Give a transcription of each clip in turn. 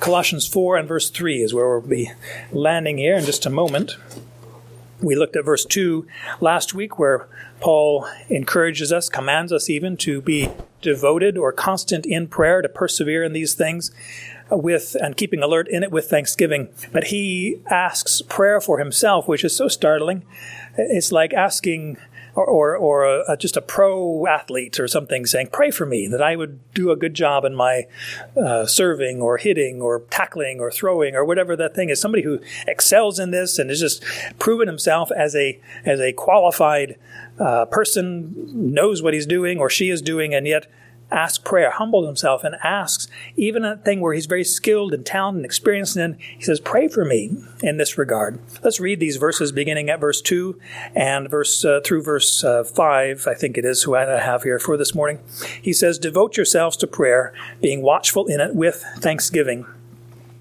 Colossians 4 and verse 3 is where we'll be landing here in just a moment. We looked at verse 2 last week, where Paul encourages us, commands us even to be devoted or constant in prayer, to persevere in these things with and keeping alert in it with thanksgiving. But he asks prayer for himself, which is so startling. It's like asking or, or, or a, just a pro athlete or something saying, Pray for me that I would do a good job in my uh, serving or hitting or tackling or throwing or whatever that thing is. Somebody who excels in this and has just proven himself as a, as a qualified uh, person, knows what he's doing or she is doing, and yet asks prayer, humbles himself, and asks, even a thing where he's very skilled and talented and experienced in, he says, Pray for me in this regard. Let's read these verses beginning at verse 2 and verse uh, through verse uh, 5, I think it is, who I have here for this morning. He says, Devote yourselves to prayer, being watchful in it with thanksgiving.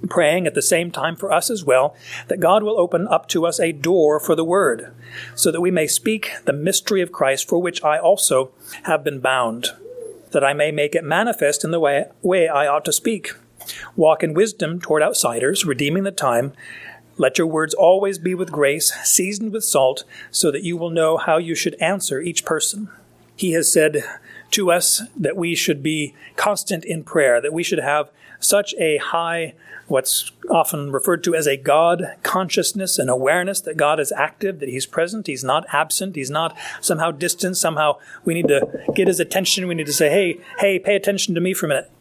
Praying at the same time for us as well, that God will open up to us a door for the word, so that we may speak the mystery of Christ, for which I also have been bound that I may make it manifest in the way, way I ought to speak. Walk in wisdom toward outsiders, redeeming the time. Let your words always be with grace, seasoned with salt, so that you will know how you should answer each person. He has said to us that we should be constant in prayer, that we should have such a high what's often referred to as a God consciousness and awareness that God is active, that He's present, He's not absent, He's not somehow distant, somehow we need to get His attention, we need to say, hey, hey, pay attention to me for a minute.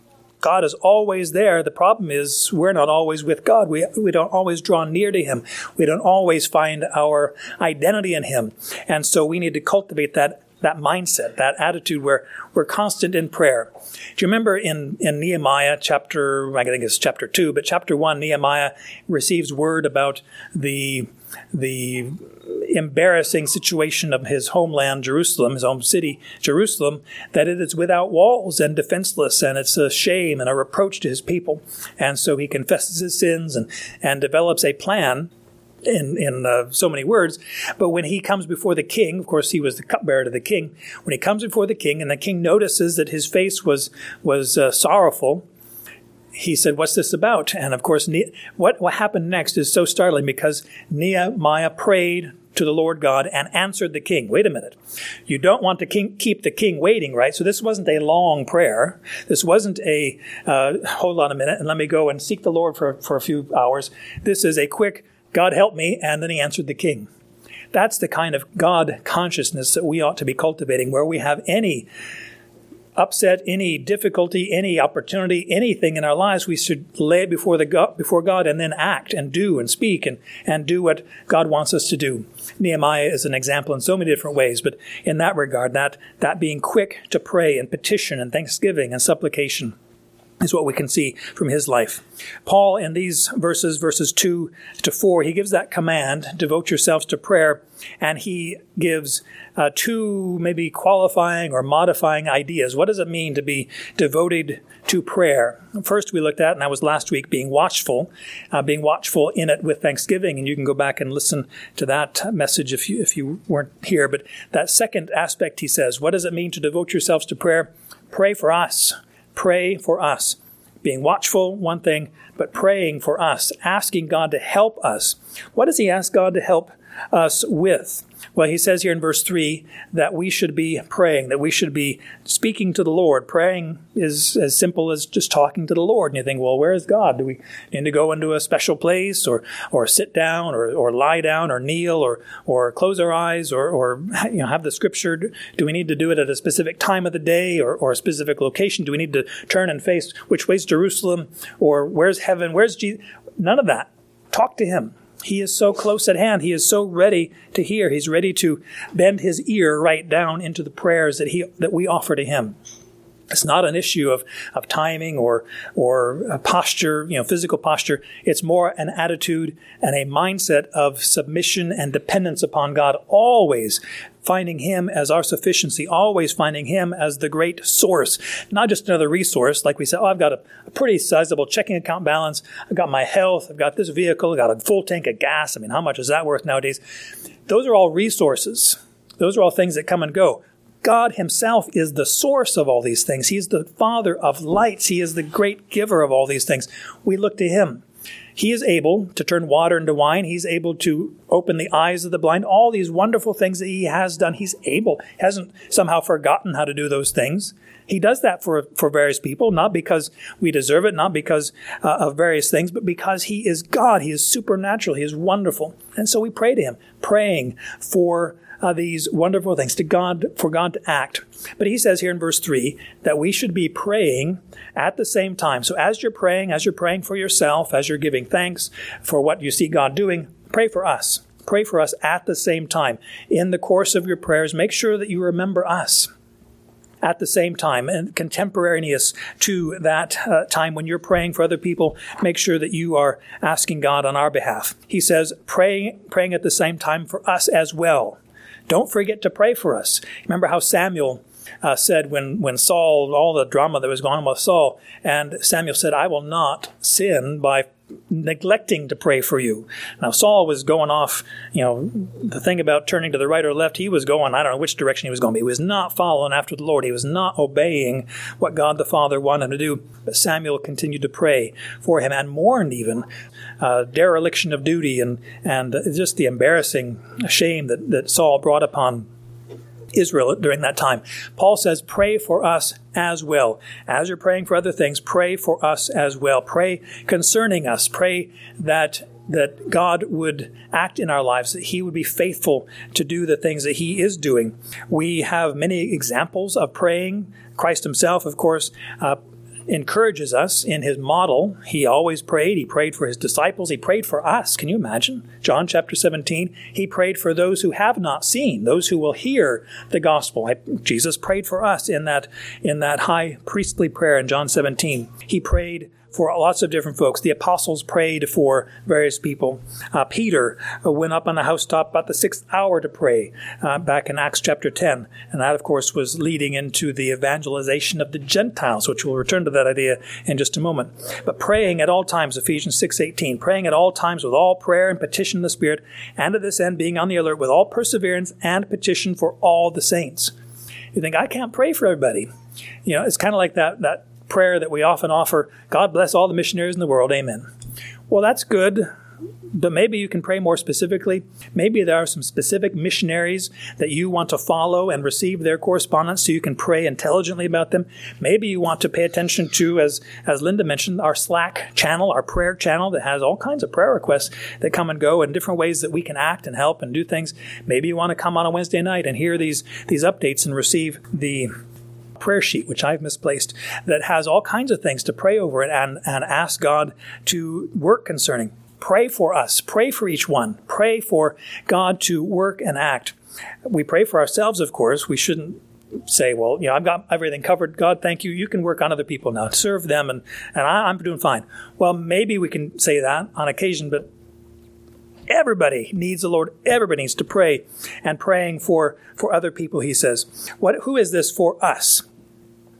God is always there. The problem is we're not always with God. We, we don't always draw near to Him. We don't always find our identity in Him. And so we need to cultivate that that mindset, that attitude where we're constant in prayer. Do you remember in, in Nehemiah chapter, I think it's chapter two, but chapter one, Nehemiah receives word about the, the embarrassing situation of his homeland, Jerusalem, his home city, Jerusalem, that it is without walls and defenseless, and it's a shame and a reproach to his people. And so he confesses his sins and, and develops a plan in, in uh, so many words. But when he comes before the king, of course, he was the cupbearer to the king. When he comes before the king, and the king notices that his face was was uh, sorrowful, he said, "What's this about?" And of course, ne- what what happened next is so startling because Nehemiah prayed to the Lord God and answered the king. Wait a minute. You don't want to king, keep the king waiting, right? So this wasn't a long prayer. This wasn't a, uh, hold on a minute and let me go and seek the Lord for, for a few hours. This is a quick, God help me. And then he answered the king. That's the kind of God consciousness that we ought to be cultivating where we have any upset, any difficulty, any opportunity, anything in our lives, we should lay it before the God, before God and then act and do and speak and, and do what God wants us to do. Nehemiah is an example in so many different ways, but in that regard, that, that being quick to pray and petition and thanksgiving and supplication is what we can see from his life. Paul, in these verses, verses 2 to 4, he gives that command, devote yourselves to prayer, and he gives uh, two maybe qualifying or modifying ideas. What does it mean to be devoted to prayer? First, we looked at, and that was last week, being watchful, uh, being watchful in it with thanksgiving, and you can go back and listen to that message if you, if you weren't here. But that second aspect, he says, what does it mean to devote yourselves to prayer? Pray for us pray for us. Being watchful, one thing, but praying for us, asking God to help us. What does he ask God to help us with? Well, he says here in verse 3 that we should be praying, that we should be speaking to the Lord. Praying is as simple as just talking to the Lord. And you think, well, where is God? Do we need to go into a special place or, or sit down or, or lie down or kneel or, or close our eyes or, or you know, have the scripture? Do we need to do it at a specific time of the day or, or a specific location? Do we need to turn and face which way's Jerusalem or where's heaven? Where's Jesus? None of that. Talk to Him. He is so close at hand. He is so ready to hear. He's ready to bend his ear right down into the prayers that he that we offer to him. It's not an issue of, of timing or or posture, you know, physical posture. It's more an attitude and a mindset of submission and dependence upon God, always finding Him as our sufficiency, always finding Him as the great source, not just another resource. Like we said, oh, I've got a, a pretty sizable checking account balance. I've got my health. I've got this vehicle. I've got a full tank of gas. I mean, how much is that worth nowadays? Those are all resources. Those are all things that come and go. God Himself is the source of all these things. He's the Father of lights. He is the great giver of all these things. We look to Him. He is able to turn water into wine. He's able to open the eyes of the blind. All these wonderful things that he has done, he's able. He hasn't somehow forgotten how to do those things. He does that for, for various people, not because we deserve it, not because uh, of various things, but because he is God. He is supernatural. He is wonderful. And so we pray to him, praying for uh, these wonderful things to God, for God to act. But he says here in verse 3 that we should be praying at the same time. So as you're praying, as you're praying for yourself, as you're giving thanks for what you see God doing, pray for us. Pray for us at the same time. In the course of your prayers, make sure that you remember us at the same time and contemporaneous to that uh, time when you're praying for other people make sure that you are asking god on our behalf he says praying praying at the same time for us as well don't forget to pray for us. Remember how Samuel uh, said when, when Saul, all the drama that was going on with Saul, and Samuel said, I will not sin by neglecting to pray for you. Now, Saul was going off, you know, the thing about turning to the right or left, he was going, I don't know which direction he was going, but he was not following after the Lord. He was not obeying what God the Father wanted him to do. But Samuel continued to pray for him and mourned even uh, dereliction of duty and, and just the embarrassing shame that, that Saul brought upon Israel during that time. Paul says, pray for us as well. As you're praying for other things, pray for us as well. Pray concerning us. Pray that that God would act in our lives, that He would be faithful to do the things that He is doing. We have many examples of praying. Christ Himself, of course, uh, encourages us in his model. He always prayed. He prayed for his disciples. He prayed for us. Can you imagine? John chapter 17, he prayed for those who have not seen, those who will hear the gospel. Jesus prayed for us in that, in that high priestly prayer in John 17. He prayed for lots of different folks. The apostles prayed for various people. Uh, Peter uh, went up on the housetop about the sixth hour to pray uh, back in Acts chapter 10. And that, of course, was leading into the evangelization of the Gentiles, which we'll return to that idea in just a moment. But praying at all times, Ephesians 6.18, praying at all times with all prayer and petition in the Spirit, and to this end being on the alert with all perseverance and petition for all the saints. You think, I can't pray for everybody. You know, it's kind of like that, that prayer that we often offer God bless all the missionaries in the world. Amen. Well, that's good, but maybe you can pray more specifically. Maybe there are some specific missionaries that you want to follow and receive their correspondence so you can pray intelligently about them. Maybe you want to pay attention to, as, as Linda mentioned, our Slack channel, our prayer channel that has all kinds of prayer requests that come and go and different ways that we can act and help and do things. Maybe you want to come on a Wednesday night and hear these, these updates and receive the prayer sheet, which I've misplaced, that has all kinds of things to pray over it and, and ask God to work concerning. Pray for us. Pray for each one. Pray for God to work and act. We pray for ourselves, of course. We shouldn't say, well, you know, I've got everything covered. God, thank you. You can work on other people now. Serve them, and, and I, I'm doing fine. Well, maybe we can say that on occasion, but everybody needs the Lord. Everybody needs to pray and praying for, for other people, he says. What, who is this for us?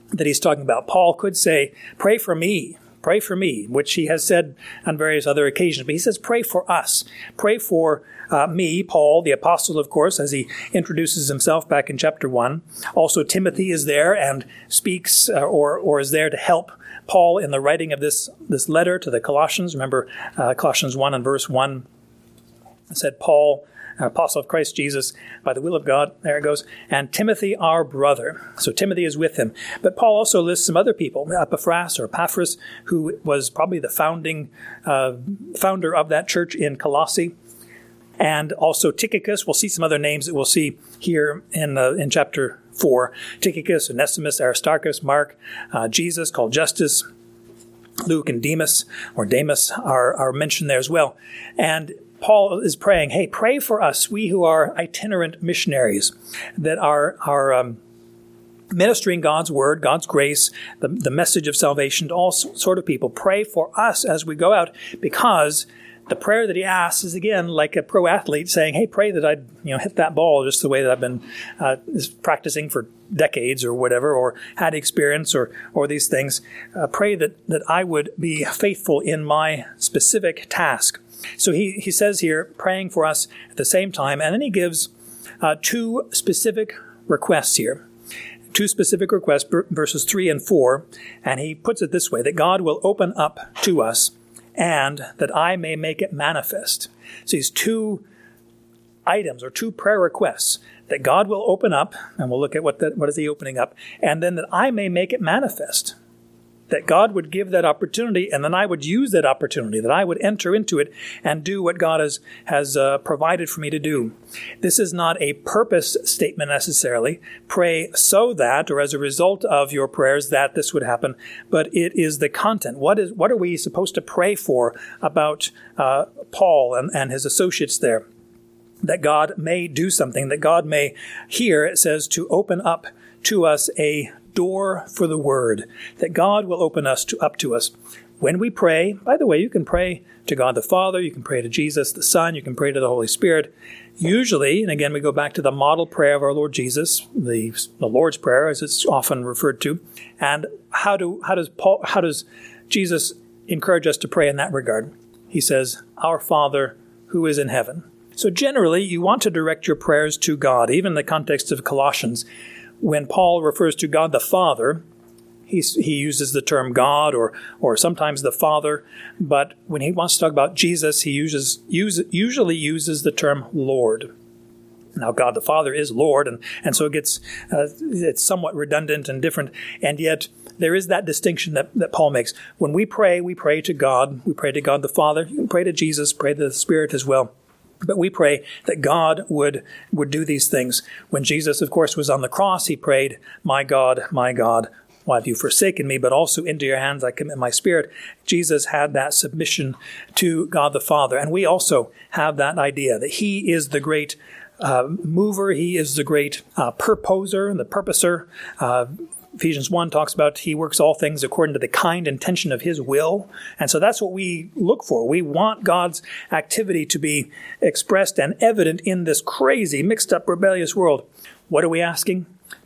That he's talking about. Paul could say, Pray for me, pray for me, which he has said on various other occasions. But he says, Pray for us. Pray for uh, me, Paul, the apostle, of course, as he introduces himself back in chapter 1. Also, Timothy is there and speaks uh, or, or is there to help Paul in the writing of this, this letter to the Colossians. Remember, uh, Colossians 1 and verse 1 said, Paul, apostle of Christ Jesus by the will of God. There it goes. And Timothy, our brother. So Timothy is with him. But Paul also lists some other people, Epaphras or Epaphras, who was probably the founding uh, founder of that church in Colossae. And also Tychicus. We'll see some other names that we'll see here in, uh, in chapter 4. Tychicus, Onesimus, Aristarchus, Mark, uh, Jesus, called Justus, Luke and Demas, or Demas, are, are mentioned there as well. And Paul is praying, hey, pray for us, we who are itinerant missionaries, that are, are um, ministering God's word, God's grace, the, the message of salvation to all sort of people. Pray for us as we go out because the prayer that he asks is again like a pro athlete saying, "Hey, pray that I'd you know hit that ball just the way that I've been uh, practicing for decades or whatever, or had experience or or these things. Uh, pray that that I would be faithful in my specific task." So he, he says here, praying for us at the same time, and then he gives uh, two specific requests here. two specific requests, verses 3 and 4, and he puts it this way that God will open up to us and that I may make it manifest. So these two items or two prayer requests that God will open up, and we'll look at what, the, what is he opening up, and then that I may make it manifest that God would give that opportunity, and then I would use that opportunity, that I would enter into it and do what God has, has uh, provided for me to do. This is not a purpose statement necessarily. Pray so that, or as a result of your prayers, that this would happen, but it is the content. What is what are we supposed to pray for about uh, Paul and, and his associates there? That God may do something, that God may, here it says, to open up to us a door for the word, that God will open us to, up to us. When we pray, by the way, you can pray to God the Father, you can pray to Jesus the Son, you can pray to the Holy Spirit. Usually, and again, we go back to the model prayer of our Lord Jesus, the, the Lord's Prayer, as it's often referred to. And how do how does Paul how does Jesus encourage us to pray in that regard? He says, Our Father who is in heaven. So generally, you want to direct your prayers to God, even in the context of Colossians when Paul refers to God the Father, he, he uses the term God or, or sometimes the Father, but when he wants to talk about Jesus, he uses, use, usually uses the term Lord. Now, God the Father is Lord, and, and so it gets uh, it's somewhat redundant and different, and yet there is that distinction that, that Paul makes. When we pray, we pray to God. We pray to God the Father. You can pray to Jesus, pray to the Spirit as well. But we pray that God would, would do these things. When Jesus, of course, was on the cross, he prayed, My God, my God, why have you forsaken me? But also into your hands I commit my spirit. Jesus had that submission to God the Father. And we also have that idea that he is the great uh, mover, he is the great uh, purposer, and the purposer. Uh, Ephesians 1 talks about he works all things according to the kind intention of his will. And so that's what we look for. We want God's activity to be expressed and evident in this crazy, mixed up, rebellious world. What are we asking?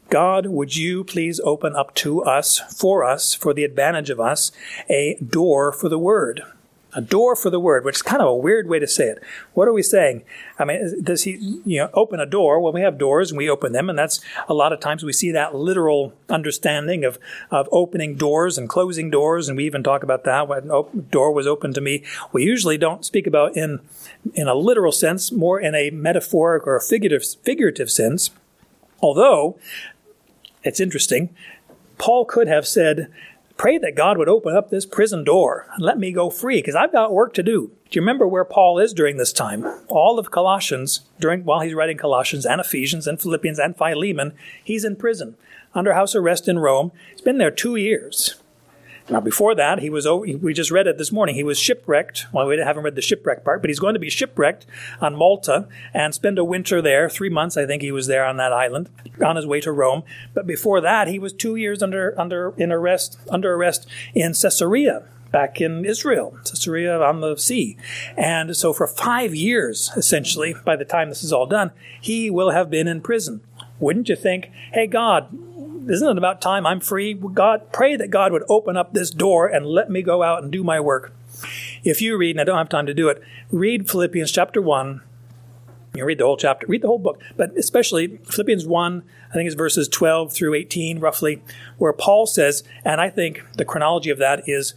God, would you please open up to us, for us, for the advantage of us, a door for the word? A door for the word, which is kind of a weird way to say it. What are we saying? I mean, does he, you know, open a door? Well, we have doors and we open them, and that's a lot of times we see that literal understanding of, of opening doors and closing doors, and we even talk about that when a door was open to me. We usually don't speak about in in a literal sense, more in a metaphoric or a figurative figurative sense. Although it's interesting, Paul could have said, pray that God would open up this prison door and let me go free because I've got work to do. Do you remember where Paul is during this time? All of Colossians, during while he's writing Colossians and Ephesians and Philippians and Philemon, he's in prison under house arrest in Rome. He's been there two years. Now, before that, he was. We just read it this morning. He was shipwrecked. Well, we haven't read the shipwreck part, but he's going to be shipwrecked on Malta and spend a winter there. Three months, I think, he was there on that island, on his way to Rome. But before that, he was two years under under in arrest under arrest in Caesarea, back in Israel, Caesarea on the sea. And so, for five years, essentially, by the time this is all done, he will have been in prison. Wouldn't you think, hey, God, isn't it about time I'm free? God, pray that God would open up this door and let me go out and do my work. If you read, and I don't have time to do it, read Philippians chapter 1. You read the whole chapter, read the whole book, but especially Philippians 1, I think it's verses 12 through 18, roughly, where Paul says, and I think the chronology of that is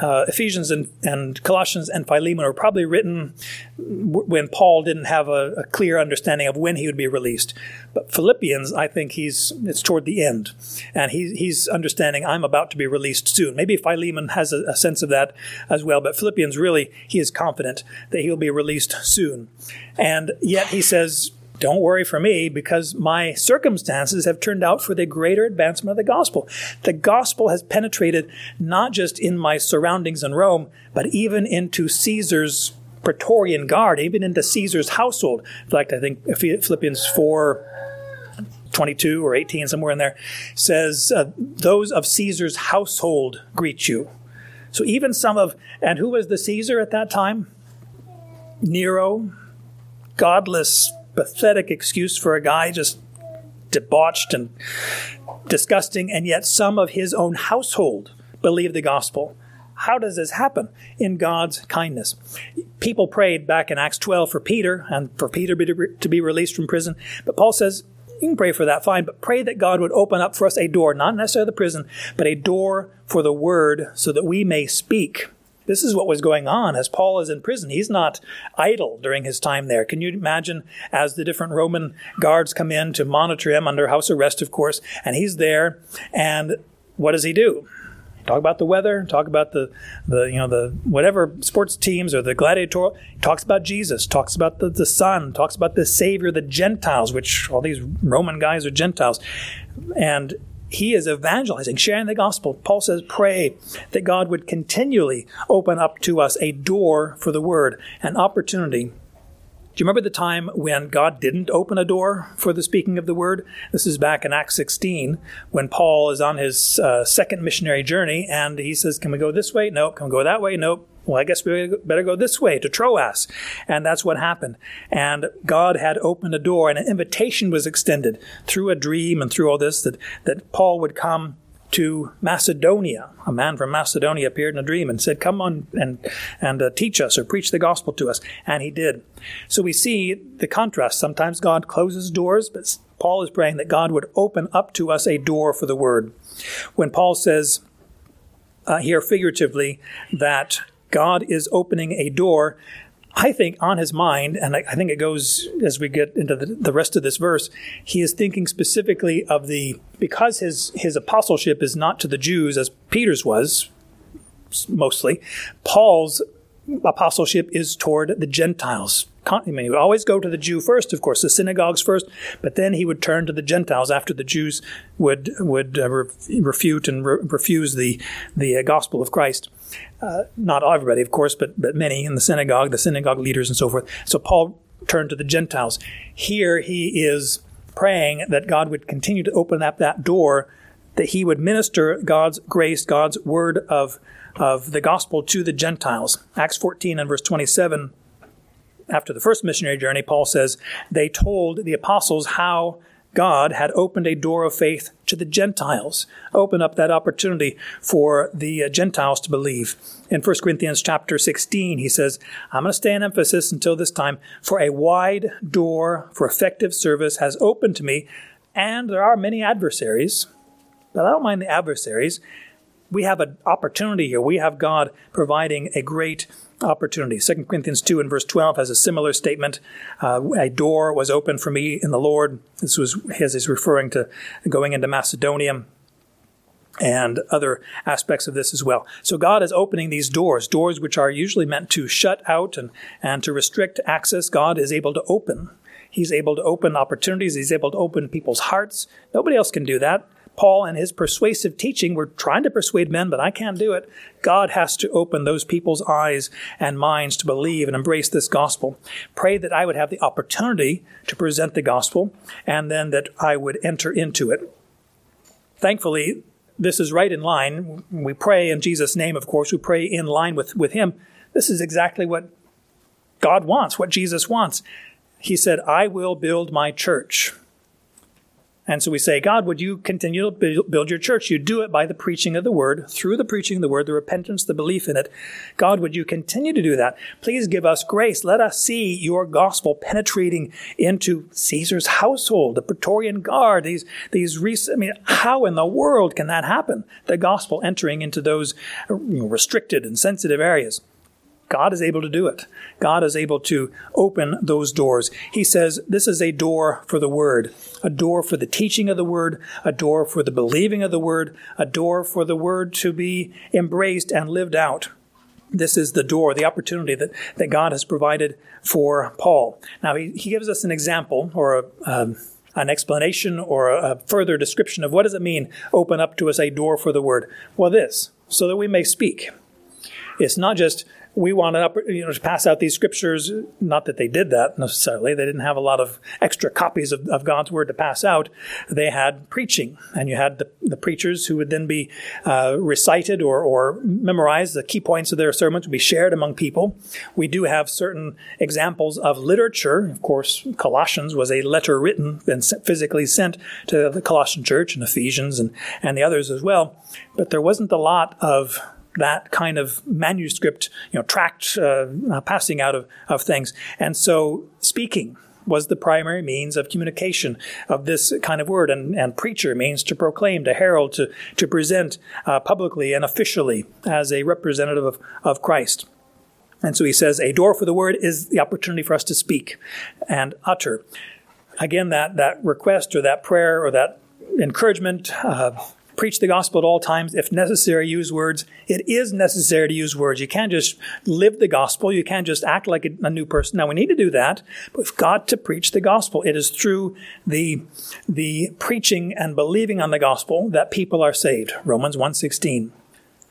uh, Ephesians and, and, Colossians and Philemon are probably written when Paul didn't have a, a, clear understanding of when he would be released. But Philippians, I think he's it's toward the end, and he, he's understanding I'm about to be released soon. Maybe Philemon has a, a sense of that as well, but Philippians really he is confident that he'll be released soon, and yet he says don't worry for me because my circumstances have turned out for the greater advancement of the gospel. The gospel has penetrated not just in my surroundings in Rome, but even into Caesar's Praetorian Guard, even into Caesar's household. In fact, I think Philippians 4 22 or 18, somewhere in there, says, uh, Those of Caesar's household greet you. So even some of, and who was the Caesar at that time? Nero, godless pathetic excuse for a guy just debauched and disgusting, and yet some of his own household believe the gospel. How does this happen? In God's kindness. People prayed back in Acts 12 for Peter and for Peter to be released from prison. But Paul says, you can pray for that, fine, but pray that God would open up for us a door, not necessarily the prison, but a door for the word so that we may speak. This is what was going on as Paul is in prison. He's not idle during his time there. Can you imagine as the different Roman guards come in to monitor him under house arrest, of course, and he's there, and what does he do? talk about the weather, talk about the, the you know the whatever sports teams or the gladiator. Talks about Jesus, talks about the, the Son, talks about the Savior, the Gentiles, which all these Roman guys are Gentiles, and he is evangelizing, sharing the gospel. Paul says, pray that God would continually open up to us a door for the word, an opportunity do you remember the time when God didn't open a door for the speaking of the word? This is back in Acts 16 when Paul is on his uh, second missionary journey and he says, Can we go this way? Nope. Can we go that way? Nope. Well, I guess we better go this way to Troas. And that's what happened. And God had opened a door and an invitation was extended through a dream and through all this that, that Paul would come to Macedonia. A man from Macedonia appeared in a dream and said, Come on and, and uh, teach us or preach the gospel to us. And he did. So we see the contrast. Sometimes God closes doors, but Paul is praying that God would open up to us a door for the word. When Paul says uh, here figuratively that God is opening a door, I think on his mind, and I, I think it goes as we get into the, the, rest of this verse, he is thinking specifically of the because his his apostleship is not to the Jews as Peter's was mostly. Paul's apostleship is toward the Gentiles. I mean, he would always go to the Jew first, of course, the synagogues first, but then he would turn to the Gentiles after the Jews would would uh, refute and re- refuse the the uh, gospel of Christ. Uh, not everybody, of course, but but many in the synagogue, the synagogue leaders, and so forth. So Paul turned to the Gentiles. Here he is praying that God would continue to open up that door, that he would minister God's grace, God's word of of the gospel to the Gentiles. Acts 14 and verse 27 after the first missionary journey, Paul says, they told the apostles how God had opened a door of faith to the Gentiles, opened up that opportunity for the uh, Gentiles to believe. In 1 Corinthians chapter 16, he says, I'm going to stay in Ephesus until this time, for a wide door for effective service has opened to me, and there are many adversaries, but I don't mind the adversaries. We have an opportunity here. We have God providing a great opportunity. 2 Corinthians 2 and verse 12 has a similar statement. Uh, a door was open for me in the Lord. This was his is referring to going into Macedonia and other aspects of this as well. So God is opening these doors, doors which are usually meant to shut out and, and to restrict access. God is able to open. He's able to open opportunities. He's able to open people's hearts. Nobody else can do that. Paul and his persuasive teaching were trying to persuade men, but I can't do it. God has to open those people's eyes and minds to believe and embrace this gospel. Pray that I would have the opportunity to present the gospel and then that I would enter into it. Thankfully, this is right in line. We pray in Jesus' name, of course. We pray in line with, with Him. This is exactly what God wants, what Jesus wants. He said, I will build my church. And so we say, God, would you continue to build your church? You do it by the preaching of the word, through the preaching of the word, the repentance, the belief in it. God, would you continue to do that? Please give us grace. Let us see your gospel penetrating into Caesar's household, the Praetorian Guard, these, these, I mean, how in the world can that happen? The gospel entering into those restricted and sensitive areas. God is able to do it. God is able to open those doors. He says this is a door for the word, a door for the teaching of the word, a door for the believing of the word, a door for the word to be embraced and lived out. This is the door, the opportunity that, that God has provided for Paul. Now, he, he gives us an example or a, um, an explanation or a, a further description of what does it mean, open up to us a door for the word. Well, this, so that we may speak. It's not just we wanted you know, to pass out these scriptures. Not that they did that necessarily. They didn't have a lot of extra copies of, of God's word to pass out. They had preaching, and you had the, the preachers who would then be uh, recited or, or memorized. The key points of their sermons would be shared among people. We do have certain examples of literature. Of course, Colossians was a letter written and physically sent to the Colossian church and Ephesians and, and the others as well. But there wasn't a lot of that kind of manuscript, you know, tract uh, uh, passing out of, of things. And so speaking, was the primary means of communication of this kind of word. And, and preacher means to proclaim, to herald, to, to present uh, publicly and officially as a representative of, of Christ. And so he says, a door for the word is the opportunity for us to speak and utter. Again, that, that request or that prayer or that encouragement, uh, preach the gospel at all times. If necessary, use words. It is necessary to use words. You can't just live the gospel. You can't just act like a, new person. Now we need to do that, but we've got to preach the gospel. It is through the, the preaching and believing on the gospel that people are saved. Romans 1.16.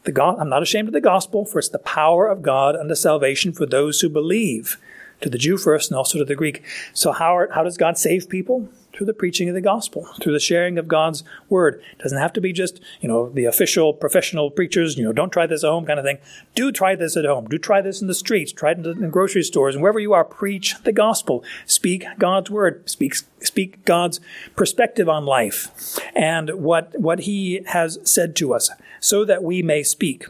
The God, I'm not ashamed of the gospel, for it's the power of God unto salvation for those who believe. To the Jew first and also to the Greek. So how, how does God save people? Through the preaching of the gospel, through the sharing of God's word. It doesn't have to be just, you know, the official professional preachers, you know, don't try this at home kind of thing. Do try this at home. Do try this in the streets. Try it in grocery stores. And wherever you are, preach the gospel. Speak God's word. Speak, speak God's perspective on life and what, what he has said to us so that we may speak.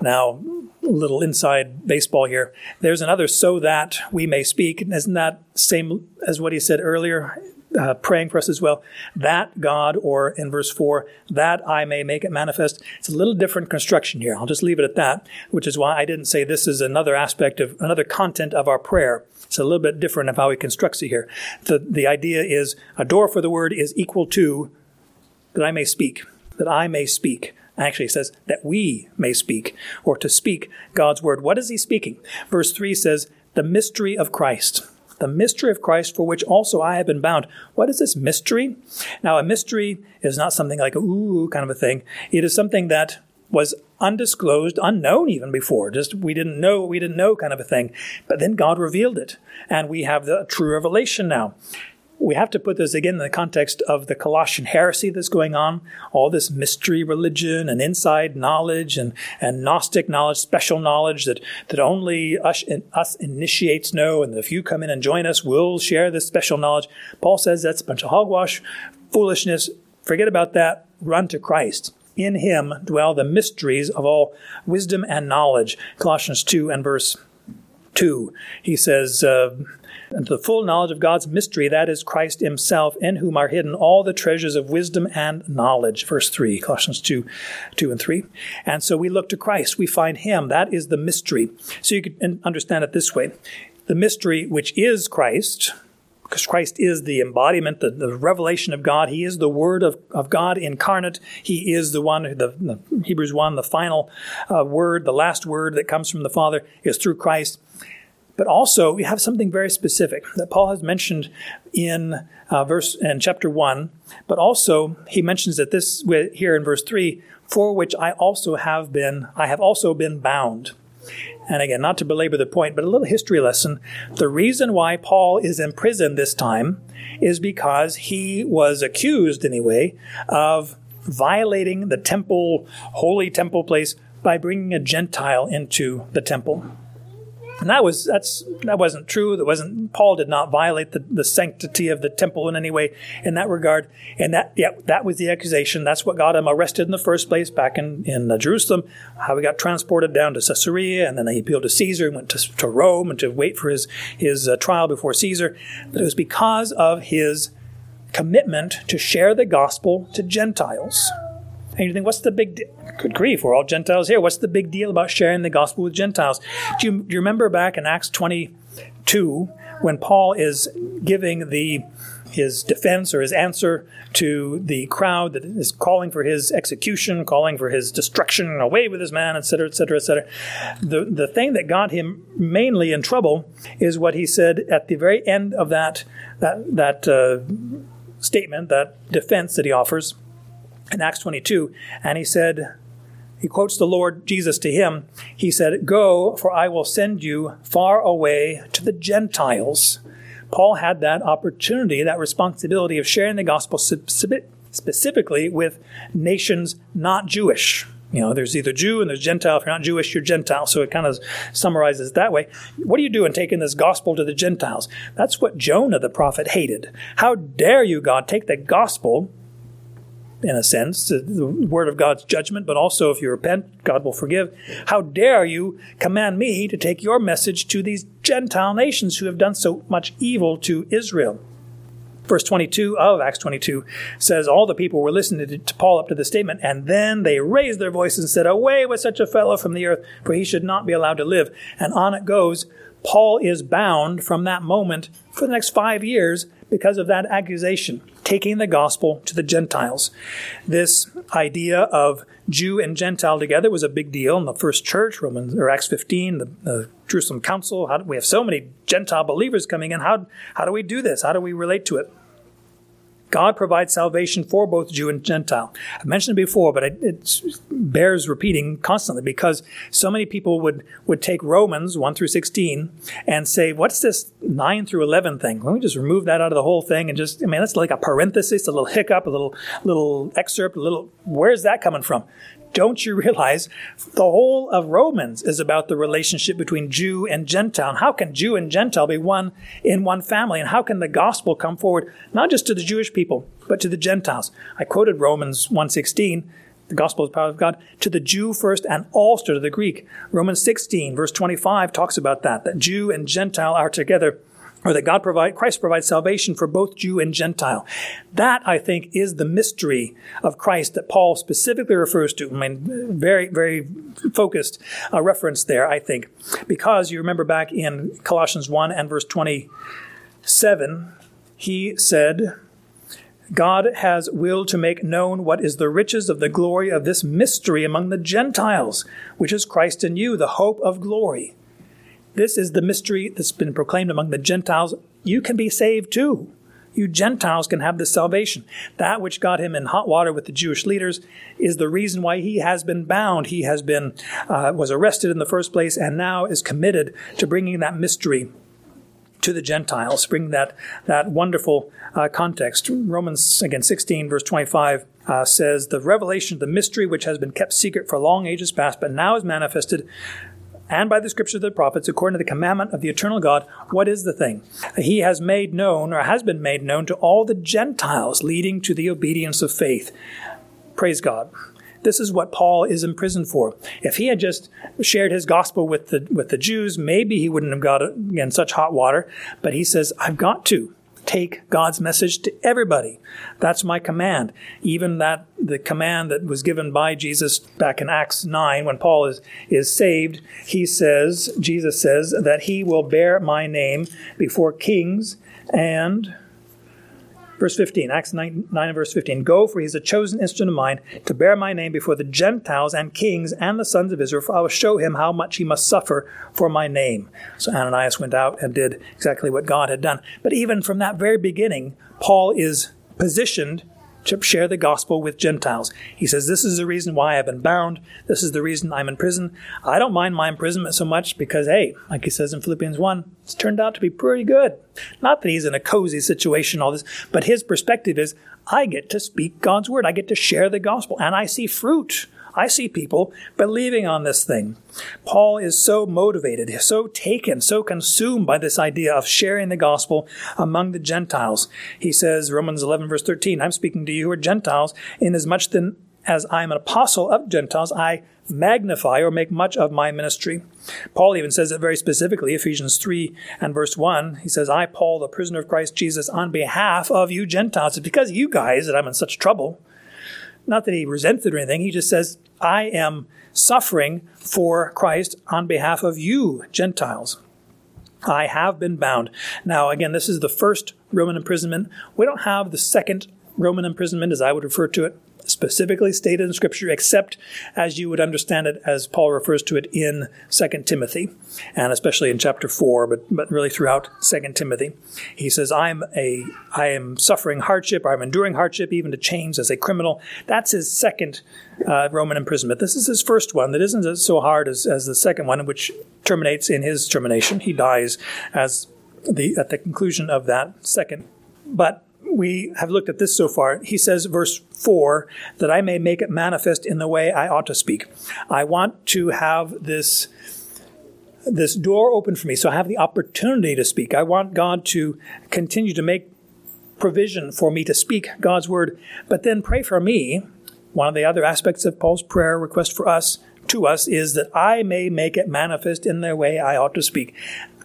Now, a little inside baseball here. There's another so that we may speak. Isn't that same as what he said earlier? Uh, praying for us as well. That God, or in verse 4, that I may make it manifest. It's a little different construction here. I'll just leave it at that, which is why I didn't say this is another aspect of another content of our prayer. It's a little bit different of how he constructs it here. The, the idea is a door for the word is equal to that I may speak, that I may speak. Actually, it says that we may speak, or to speak God's word. What is he speaking? Verse 3 says, the mystery of Christ the mystery of Christ for which also I have been bound. What is this mystery? Now, a mystery is not something like ooh kind of a thing. It is something that was undisclosed, unknown even before. Just we didn't know, we didn't know kind of a thing. But then God revealed it. And we have the true revelation now we have to put this again in the context of the Colossian heresy that's going on, all this mystery religion and inside knowledge and, and Gnostic knowledge, special knowledge that, that only us, us initiates know, and if you come in and join us, we'll share this special knowledge. Paul says that's a bunch of hogwash, foolishness. Forget about that. Run to Christ. In him dwell the mysteries of all wisdom and knowledge. Colossians 2 and verse 2. He says, uh, the full knowledge of God's mystery, that is Christ Himself, in whom are hidden all the treasures of wisdom and knowledge. Verse 3, Colossians 2, 2 and 3. And so we look to Christ. We find Him. That is the mystery. So you can understand it this way. The mystery, which is Christ, because Christ is the embodiment, the, the, revelation of God. He is the Word of, of God incarnate. He is the one, the, the Hebrews 1, the final uh, word, the last word that comes from the Father is through Christ. But also, we have something very specific that Paul has mentioned in uh, verse in chapter one. But also, he mentions that this here in verse three, for which I also have been, I have also been bound. And again, not to belabor the point, but a little history lesson. The reason why Paul is in prison this time is because he was accused, anyway, of violating the temple, holy temple place by bringing a Gentile into the temple. And that was that's that wasn't true. That wasn't Paul did not violate the, the sanctity of the temple in any way in that regard. And that yeah, that was the accusation. That's what got him arrested in the first place back in in uh, Jerusalem. How he got transported down to Caesarea, and then he appealed to Caesar and went to, to Rome and to wait for his his uh, trial before Caesar. But it was because of his commitment to share the gospel to Gentiles. And you think, what's the big deal? Good grief, we're all Gentiles here. What's the big deal about sharing the gospel with Gentiles? Do you, do you remember back in Acts 22 when Paul is giving the his defense or his answer to the crowd that is calling for his execution, calling for his destruction, away with his man, etc., etc., etc. The the thing that got him mainly in trouble is what he said at the very end of that that that uh, statement, that defense that he offers in Acts 22, and he said, he quotes the Lord Jesus to him. He said, Go, for I will send you far away to the Gentiles. Paul had that opportunity, that responsibility of sharing the gospel specifically with nations not Jewish. You know, there's either Jew and there's Gentile. If you're not Jewish, you're Gentile. So it kind of summarizes that way. What are you doing taking this gospel to the Gentiles? That's what Jonah the prophet hated. How dare you, God, take the gospel in a sense, the word of God's judgment, but also if you repent, God will forgive. How dare you command me to take your message to these Gentile nations who have done so much evil to Israel? Verse 22 of Acts 22 says, All the people were listening to Paul up to the statement, and then they raised their voices and said, Away with such a fellow from the earth, for he should not be allowed to live. And on it goes. Paul is bound from that moment for the next five years because of that accusation, taking the gospel to the Gentiles. This idea of Jew and Gentile together was a big deal in the first church, Romans or Acts 15, the, the Jerusalem Council. How, do, we have so many Gentile believers coming in. How, how do we do this? How do we relate to it? God provides salvation for both Jew and Gentile. I mentioned it before, but it, it, bears repeating constantly because so many people would, would take Romans 1 through 16 and say, what's this 9 through 11 thing? Let me just remove that out of the whole thing and just, I mean, that's like a parenthesis, a little hiccup, a little, little excerpt, a little, where's that coming from? Don't you realize the whole of Romans is about the relationship between Jew and Gentile? How can Jew and Gentile be one in one family? And how can the gospel come forward not just to the Jewish people, but to the Gentiles? I quoted Romans 1:16, the gospel is the power of God, to the Jew first and also to the Greek. Romans 16, verse 25 talks about that, that Jew and Gentile are together or that God provide, Christ provides salvation for both Jew and Gentile. That, I think, is the mystery of Christ that Paul specifically refers to. I mean, very, very focused uh, reference there, I think, because you remember back in Colossians 1 and verse 27, he said, God has willed to make known what is the riches of the glory of this mystery among the Gentiles, which is Christ in you, the hope of glory. This is the mystery that's been proclaimed among the Gentiles. You can be saved too. You Gentiles can have this salvation. That which got him in hot water with the Jewish leaders is the reason why he has been bound. He has been uh, was arrested in the first place, and now is committed to bringing that mystery to the Gentiles, bring that that wonderful uh, context. Romans again, sixteen verse twenty five. Uh, says the revelation of the mystery which has been kept secret for long ages past, but now is manifested, and by the scriptures of the prophets, according to the commandment of the eternal God, what is the thing? He has made known, or has been made known, to all the Gentiles, leading to the obedience of faith. Praise God. This is what Paul is imprisoned for. If he had just shared his gospel with the with the Jews, maybe he wouldn't have got in such hot water. But he says, "I've got to take God's message to everybody. That's my command. Even that the command that was given by Jesus back in Acts 9 when Paul is, is saved, he says, Jesus says that he will bear my name before kings and Verse 15, Acts 9, 9 and verse 15. Go, for he is a chosen instrument of mine to bear my name before the Gentiles and kings and the sons of Israel, for I will show him how much he must suffer for my name. So Ananias went out and did exactly what God had done. But even from that very beginning, Paul is positioned to share the gospel with Gentiles. He says, This is the reason why I've been bound. This is the reason I'm in prison. I don't mind my imprisonment so much because, hey, like he says in Philippians 1, it's turned out to be pretty good. Not that he's in a cozy situation, all this, but his perspective is, I get to speak God's word. I get to share the gospel, and I see fruit. I see people believing on this thing. Paul is so motivated, so taken, so consumed by this idea of sharing the gospel among the Gentiles. He says, Romans 11, verse 13, I'm speaking to you who are Gentiles, inasmuch then as I am an apostle of Gentiles, I magnify or make much of my ministry. Paul even says it very specifically, Ephesians 3 and verse 1. He says, I, Paul, the prisoner of Christ Jesus, on behalf of you Gentiles. It's because you guys that I'm in such trouble. Not that he resents it or anything. He just says, I am suffering for Christ on behalf of you, Gentiles. I have been bound. Now, again, this is the first Roman imprisonment. We don't have the second Roman imprisonment, as I would refer to it, specifically stated in Scripture, except as you would understand it as Paul refers to it in 2 Timothy, and especially in chapter 4, but, but really throughout 2 Timothy. He says, I'm a, I am suffering hardship, I'm enduring hardship, even to chains as a criminal. That's his second uh, Roman imprisonment. This is his first one that isn't so hard as, as the second one, which terminates in his termination. He dies as the, at the conclusion of that second. But we have looked at this so far. He says, verse 4, that I may make it manifest in the way I ought to speak. I want to have this, this door open for me so I have the opportunity to speak. I want God to continue to make provision for me to speak God's word. But then pray for me. One of the other aspects of Paul's prayer request for us to us is that I may make it manifest in the way I ought to speak.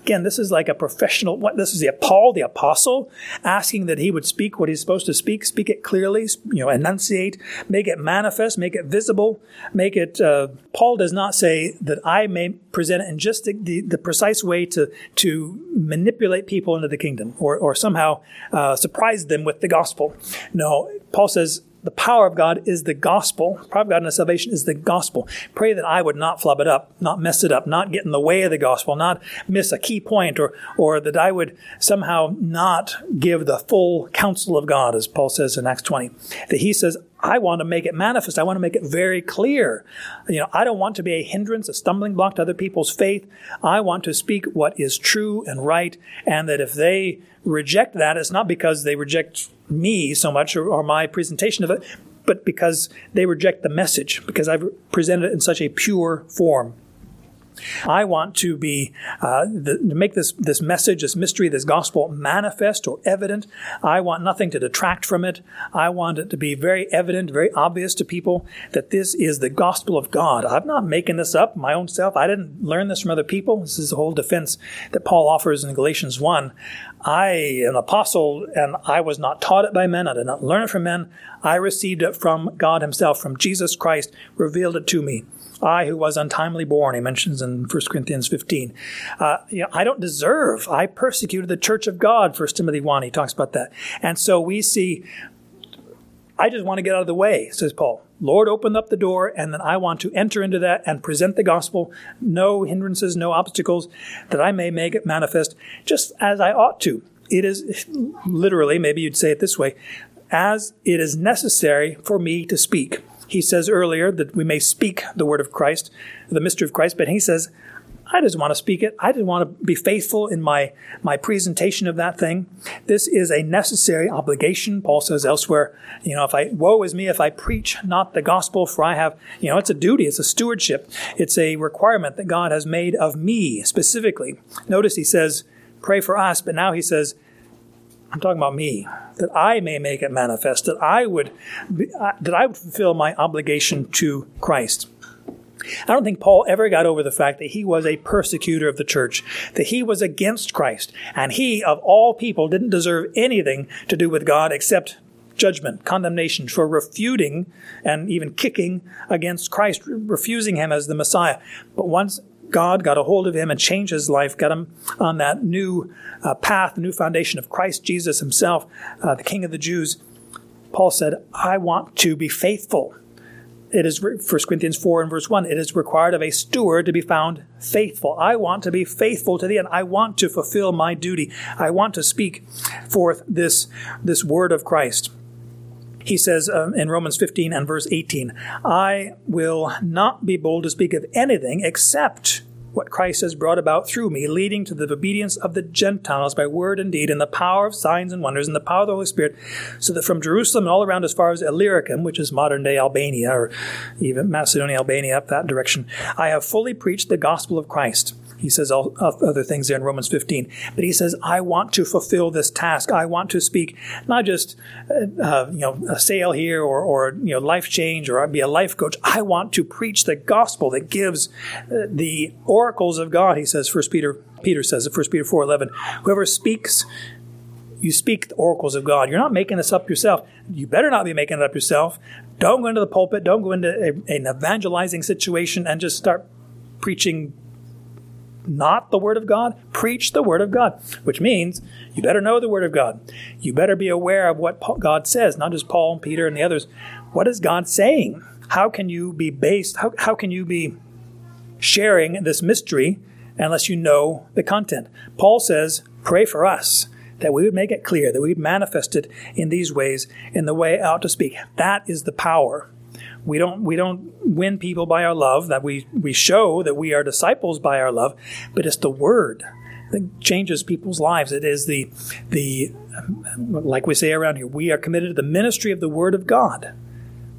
Again, this is like a professional. What this is the Paul, the apostle, asking that he would speak what he's supposed to speak, speak it clearly, you know, enunciate, make it manifest, make it visible, make it. Uh, Paul does not say that I may present it in just the, the, precise way to to manipulate people into the kingdom or or somehow uh, surprise them with the gospel. No, Paul says the power of God is the gospel. The power of God in salvation is the gospel. Pray that I would not flub it up, not mess it up, not get in the way of the gospel, not miss a key point, or, or that I would somehow not give the full counsel of God, as Paul says in Acts 20. That he says, I want to make it manifest. I want to make it very clear. You know, I don't want to be a hindrance, a stumbling block to other people's faith. I want to speak what is true and right, and that if they reject that, it's not because they reject me so much or, or my presentation of it, but because they reject the message, because I've presented it in such a pure form. I want to be uh, the, to make this this message, this mystery, this gospel manifest or evident. I want nothing to detract from it. I want it to be very evident, very obvious to people that this is the gospel of God. I'm not making this up my own self. I didn't learn this from other people. This is the whole defense that Paul offers in Galatians one. I am an apostle, and I was not taught it by men. I did not learn it from men. I received it from God Himself, from Jesus Christ, revealed it to me. I, who was untimely born, he mentions in 1 Corinthians 15. Uh, you know, I don't deserve. I persecuted the church of God, 1 Timothy 1. He talks about that. And so we see, I just want to get out of the way, says Paul. Lord, open up the door, and then I want to enter into that and present the gospel. No hindrances, no obstacles, that I may make it manifest just as I ought to. It is literally, maybe you'd say it this way, as it is necessary for me to speak. He says earlier that we may speak the word of Christ, the mystery of Christ, but he says, I just want to speak it. I just want to be faithful in my, my presentation of that thing. This is a necessary obligation. Paul says elsewhere, you know, if I, woe is me if I preach not the gospel, for I have, you know, it's a duty, it's a stewardship, it's a requirement that God has made of me specifically. Notice he says, pray for us, but now he says, I'm talking about me, that I may make it manifest, that I would, uh, that I would fulfill my obligation to Christ. I don't think Paul ever got over the fact that he was a persecutor of the church, that he was against Christ, and he, of all people, didn't deserve anything to do with God except judgment, condemnation for refuting and even kicking against Christ, refusing him as the Messiah. But once God got a hold of him and changed his life, got him on that new uh, path, the new foundation of Christ Jesus himself, uh, the King of the Jews. Paul said, I want to be faithful. It is 1 Corinthians 4 and verse 1. It is required of a steward to be found faithful. I want to be faithful to the end. I want to fulfill my duty. I want to speak forth this, this word of Christ he says um, in Romans 15 and verse 18, I will not be bold to speak of anything except what Christ has brought about through me, leading to the obedience of the Gentiles by word and deed, and the power of signs and wonders, and the power of the Holy Spirit, so that from Jerusalem and all around as far as Illyricum, which is modern day Albania, or even Macedonia, Albania, up that direction, I have fully preached the gospel of Christ. He says all other things there in Romans 15. But he says, I want to fulfill this task. I want to speak not just, uh, uh, you know, a sale here or, or, you know, life change or be a life coach. I want to preach the gospel that gives uh, the oracles of God. He says, First Peter, Peter says, First Peter 4, 11, whoever speaks you speak the oracles of God. You're not making this up yourself. You better not be making it up yourself. Don't go into the pulpit. Don't go into a, an evangelizing situation and just start preaching not the Word of God, preach the Word of God, which means you better know the Word of God. You better be aware of what God says, not just Paul and Peter and the others. What is God saying? How can you be based, how, how can you be sharing this mystery unless you know the content? Paul says, pray for us that we would make it clear, that we would manifest it in these ways, in the way out to speak. That is the power we don't we don't win people by our love. That we we show that we are disciples by our love, but it's the word that changes people's lives. It is the the like we say around here. We are committed to the ministry of the word of God.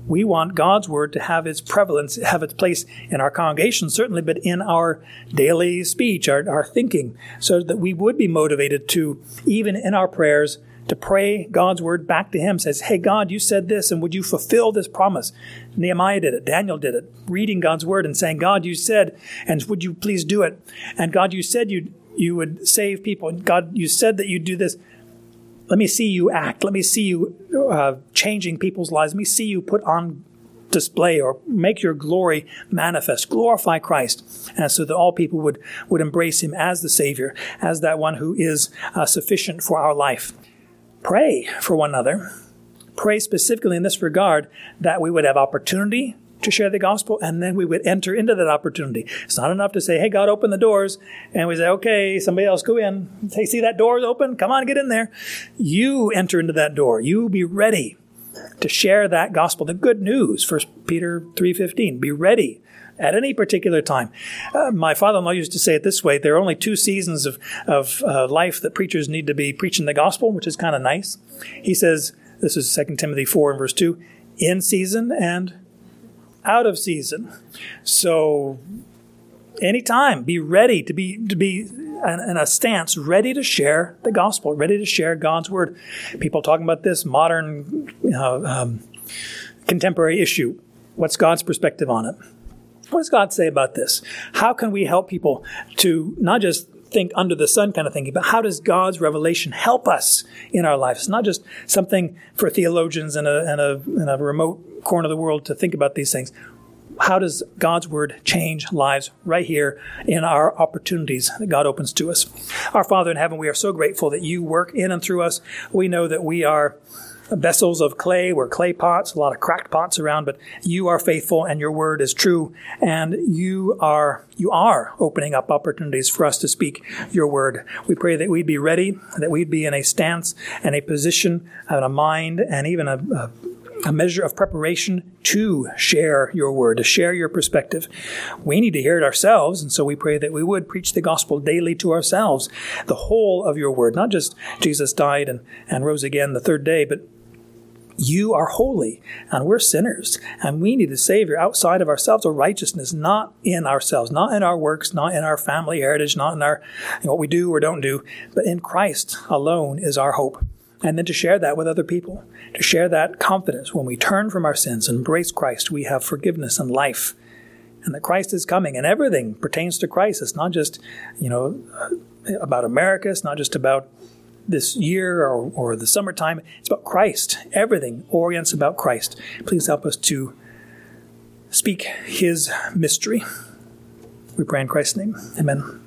We want God's word to have its prevalence, have its place in our congregation, certainly, but in our daily speech, our, our thinking, so that we would be motivated to, even in our prayers, to pray God's word back to him. Says, Hey, God, you said this, and would you fulfill this promise? Nehemiah did it. Daniel did it. Reading God's word and saying, God, you said, and would you please do it? And God, you said you you would save people. God, you said that you'd do this. Let me see you act. Let me see you uh, changing people's lives. Let me see you put on display or make your glory manifest. Glorify Christ, and so that all people would, would embrace him as the Savior, as that one who is uh, sufficient for our life. Pray for one another. Pray specifically in this regard that we would have opportunity to share the gospel, and then we would enter into that opportunity. It's not enough to say, hey, God, open the doors, and we say, okay, somebody else go in. Say, see that door is open? Come on, get in there. You enter into that door. You be ready to share that gospel, the good news. First Peter 3.15, be ready at any particular time. Uh, my father-in-law used to say it this way: there are only two seasons of of uh, life that preachers need to be preaching the gospel, which is kind of nice. He says this is 2 Timothy four and verse two: in season and out of season. So anytime, be ready to be to be in a stance ready to share the gospel, ready to share God's word. People talking about this modern, um, contemporary issue. What's God's perspective on it? What does God say about this? How can we help people to not just think under the sun kind of thinking, but how does God's revelation help us in our lives? It's not just something for theologians in a, in a, in a remote corner of the world to think about these things how does God's word change lives right here in our opportunities that God opens to us? Our Father in heaven, we are so grateful that you work in and through us. We know that we are vessels of clay. We're clay pots, a lot of cracked pots around, but you are faithful and your word is true. And you are, you are opening up opportunities for us to speak your word. We pray that we'd be ready, that we'd be in a stance and a position and a mind and even a, a a measure of preparation to share your word, to share your perspective. We need to hear it ourselves, and so we pray that we would preach the gospel daily to ourselves, the whole of your word, not just Jesus died and, and rose again the third day, but you are holy and we're sinners and we need a savior outside of ourselves, a righteousness, not in ourselves, not in our works, not in our family heritage, not in our in what we do or don't do, but in Christ alone is our hope and then to share that with other people, to share that confidence when we turn from our sins and embrace Christ, we have forgiveness and life, and that Christ is coming, and everything pertains to Christ. It's not just, you know, uh, about America. It's not just about this year or, or the summertime. It's about Christ. Everything orients about Christ. Please help us to speak His mystery. We pray in Christ's name. Amen.